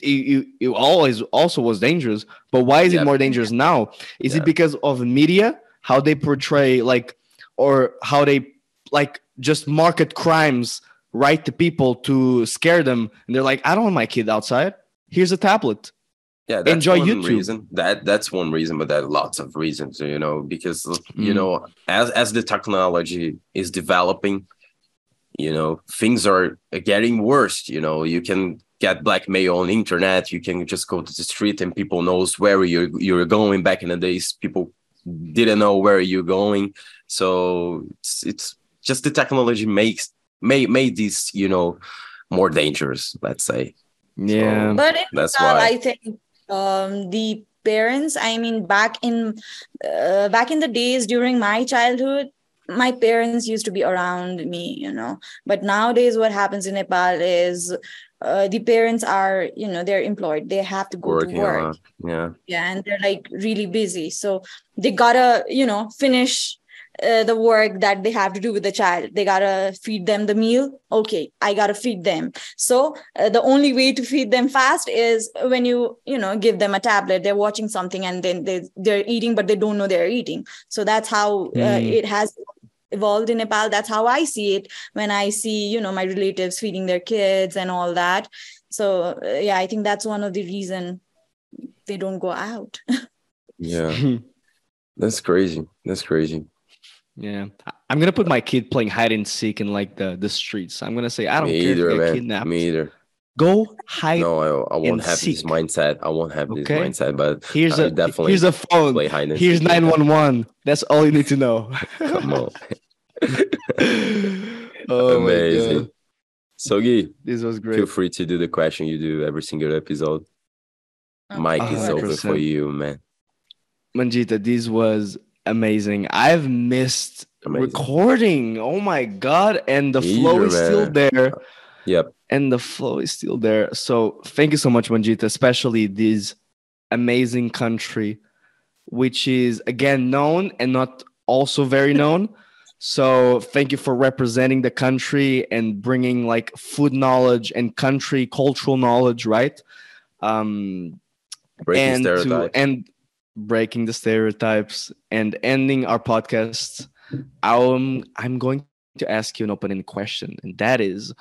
it, it, it always also was dangerous. But why is Yep. it more dangerous now? Is Yeah. it because of media, how they portray like, or how they like just market crimes right to people to scare them, and they're like, I don't want my kid outside. Here's a tablet. yeah that's enjoy one YouTube. reason that that's one reason but there are lots of reasons you know because you Mm. know as as the technology is developing you know things are getting worse you know you can get blackmail on internet you can just go to the street and people knows where you're you're going back in the days people didn't know where you're going so it's, it's just the technology makes made made this you know more dangerous let's say Yeah. But in That's Nepal, why. I think um, the parents. I mean, back in uh, back in the days during my childhood, my parents used to be around me, you know. But nowadays, what happens in Nepal is uh, the parents are, you know, they're employed. They have to go working to work. yeah yeah and they're like really busy so they gotta you know finish uh, the work that they have to do with the child they gotta feed them the meal okay i gotta feed them so uh, the only way to feed them fast is when you you know give them a tablet they're watching something and then they, they're eating but they don't know they're eating so that's how uh, Mm. it has evolved in nepal. That's how i see it when i see you know my relatives feeding their kids and all that. So uh, yeah i think that's one of the reason they don't go out. Yeah. That's crazy. That's crazy. Yeah, I- I'm gonna put my kid playing hide and seek in like the the streets. I'm gonna say I don't me care either if you get man. Kidnapped. me either Go hide. no i, I won't and have this mindset i won't have this mindset but Here's I a definitely here's a phone. play hide and Here's nine one one. That's all you need to know. come on oh my amazing so Gui, this was great. feel free to do the question you do every single episode mike is Okay. open for you man Manjita, this was amazing. I've missed Amazing. recording. Oh my god, and the Me flow either, is still there. yep and the flow is still there. So thank you so much, Manjita, especially this amazing country, which is again known and not also very known. So thank you for representing the country and bringing like food knowledge and country cultural knowledge, right? Um, breaking and to stereotypes end breaking the stereotypes and ending our podcast i'm i'm going to ask you an open-ended question and that is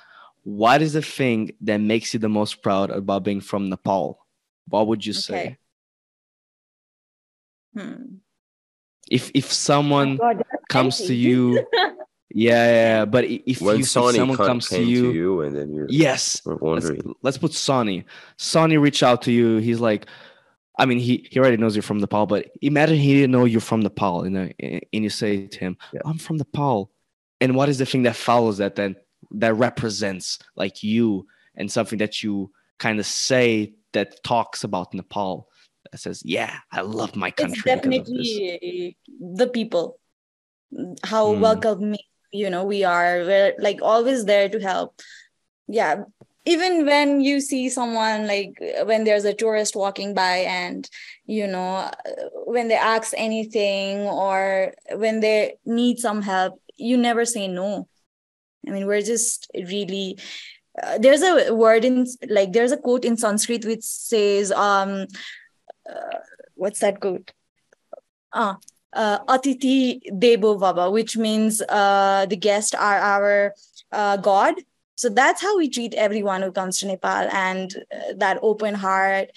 what is the thing that makes you the most proud about being from nepal what would you say Hmm. if if someone God, that's comes to you yeah, yeah but if, when you, if Sonny someone comes to came you, and then you're yes we're let's, let's put Sonny. Sonny reach out to you. He's like, I mean, he, he already knows you're from Nepal, but imagine he didn't know you're from Nepal, you know, and you say to him, Yeah. I'm from Nepal. And what is the thing that follows that then that represents like you and something that you kind of say that talks about Nepal that says, Yeah, I love my country. It's definitely the people how Hmm. welcoming you know we are we're like always there to help yeah even when you see someone like when there's a tourist walking by and you know when they ask anything or when they need some help you never say no i mean we're just really uh, there's a word in like there's a quote in sanskrit which says um uh, what's that quote Ah, uh, Atithi Devo Bhava, which means uh, the guests are our uh, God. So that's how we treat everyone who comes to Nepal, and uh, that open heart,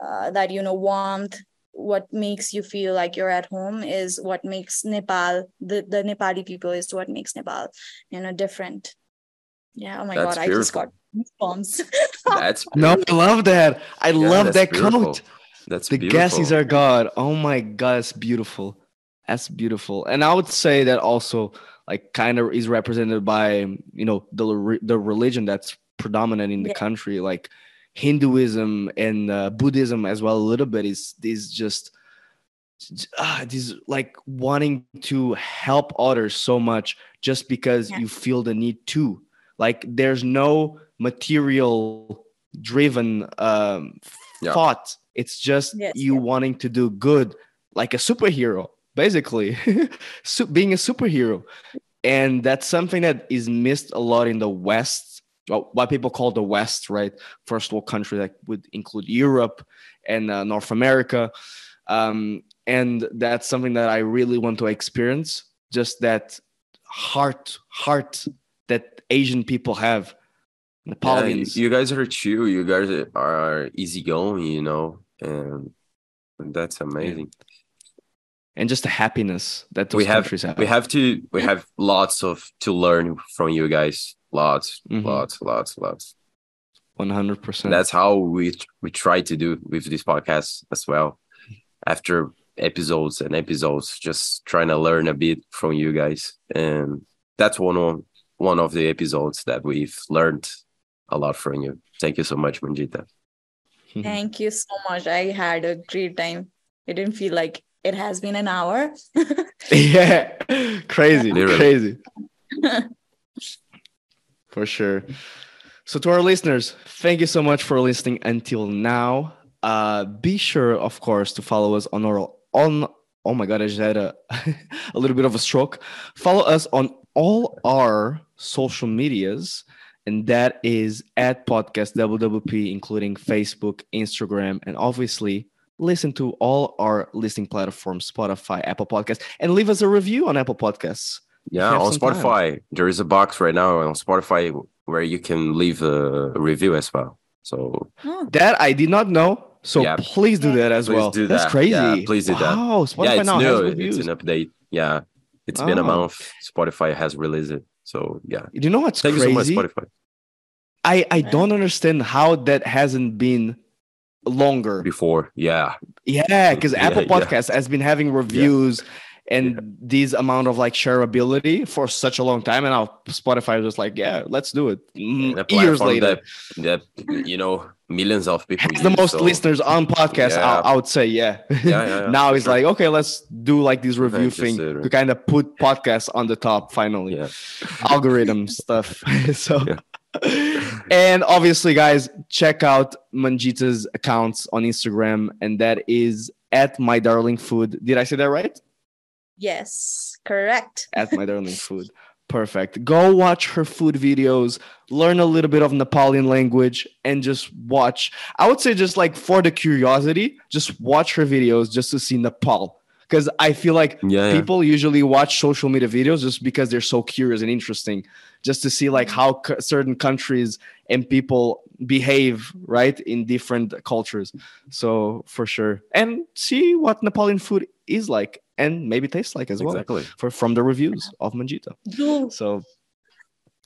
uh, that you know warmth, what makes you feel like you're at home is what makes Nepal the the Nepali people is what makes Nepal you know different. Yeah. Oh my That's God, I just got beautiful. goosebumps. that's No. I love that. I Yeah, love that beautiful. quote. that's The beautiful. is our God. Oh my God, it's beautiful. That's beautiful. And I would say that also like kind of is represented by you know the the religion that's predominant in the Yeah. country like Hinduism and uh, Buddhism as well a little bit is is just uh, this like wanting to help others so much just because Yeah. you feel the need to like there's no material driven um, Yeah. thought it's just Yes, you yeah. wanting to do good like a superhero basically being a superhero and that's something that is missed a lot in the west well, what people call the west right first world country that would include europe and uh, north america um, and that's something that i really want to experience just that heart heart that asian people have Yeah, you guys are chill. You guys are easygoing, you know, and that's amazing. And just the happiness that those we have countries have. we have to we have lots of to learn from you guys. Lots, Mhm. lots, lots, lots. one hundred percent. That's how we we try to do with this podcast as well. After episodes and episodes, just trying to learn a bit from you guys, and that's one of one of the episodes that we've learned a lot from you. Thank you so much, Manjita. Thank you so much. I had a great time. It didn't feel like it has been an hour. yeah, crazy, Literally. crazy. For sure. So, to our listeners, thank you so much for listening until now. Uh, be sure, of course, to follow us on our on. Oh my god, I just had a a little bit of a stroke. Follow us on all our social medias, and that is at podcast WWP, including Facebook, Instagram, and obviously listen to all our listening platforms, Spotify, Apple Podcasts, and leave us a review on Apple Podcasts. Yeah, on some time. Spotify, there is a box right now on Spotify where you can leave a review as well. So Oh, That I did not know. So Yeah. please do that as Please well. do That's crazy. Yeah, please do that. Wow, Spotify yeah, it's now has new. reviews. It's an update. Yeah, it's been a Oh. month. Spotify has released it. So yeah, you know what's thank crazy? you so much, Spotify. I I don't understand how that hasn't been longer. Before, yeah, Yeah, because Yeah, Apple yeah. Podcast has been having reviews and this amount of like shareability for such a long time, and now Spotify was just like, yeah, let's do it. Mm, Years later, that that you know millions of people has the most so- listeners on podcast. Yeah. I, I would say, yeah. Yeah, yeah, yeah, now it's sure. like, okay, let's do like this review thing to kind of put podcasts on the top finally. Yeah, algorithm stuff. so, Yeah. and obviously, guys, check out Manjita's accounts on Instagram, and that is at my darling food. Did I say that right? yes, correct. At my darling food. Perfect. Go watch her food videos, learn a little bit of Nepalian language, and just watch. I would say, just like for the curiosity, just watch her videos just to see Nepal. Because I feel like yeah, yeah. people usually watch social media videos just because they're so curious and interesting just to see like mm. how c- certain countries and people behave right in different cultures so for sure and see what nepalian food is like and maybe tastes like as well exactly. for from the reviews of manjita Do, so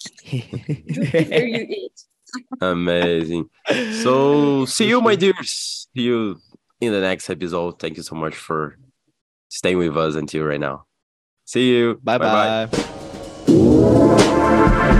do before you eat. Amazing. So see you, my dears. See you in the next episode. Thank you so much for staying with us until right now. See you. Bye-bye. Bye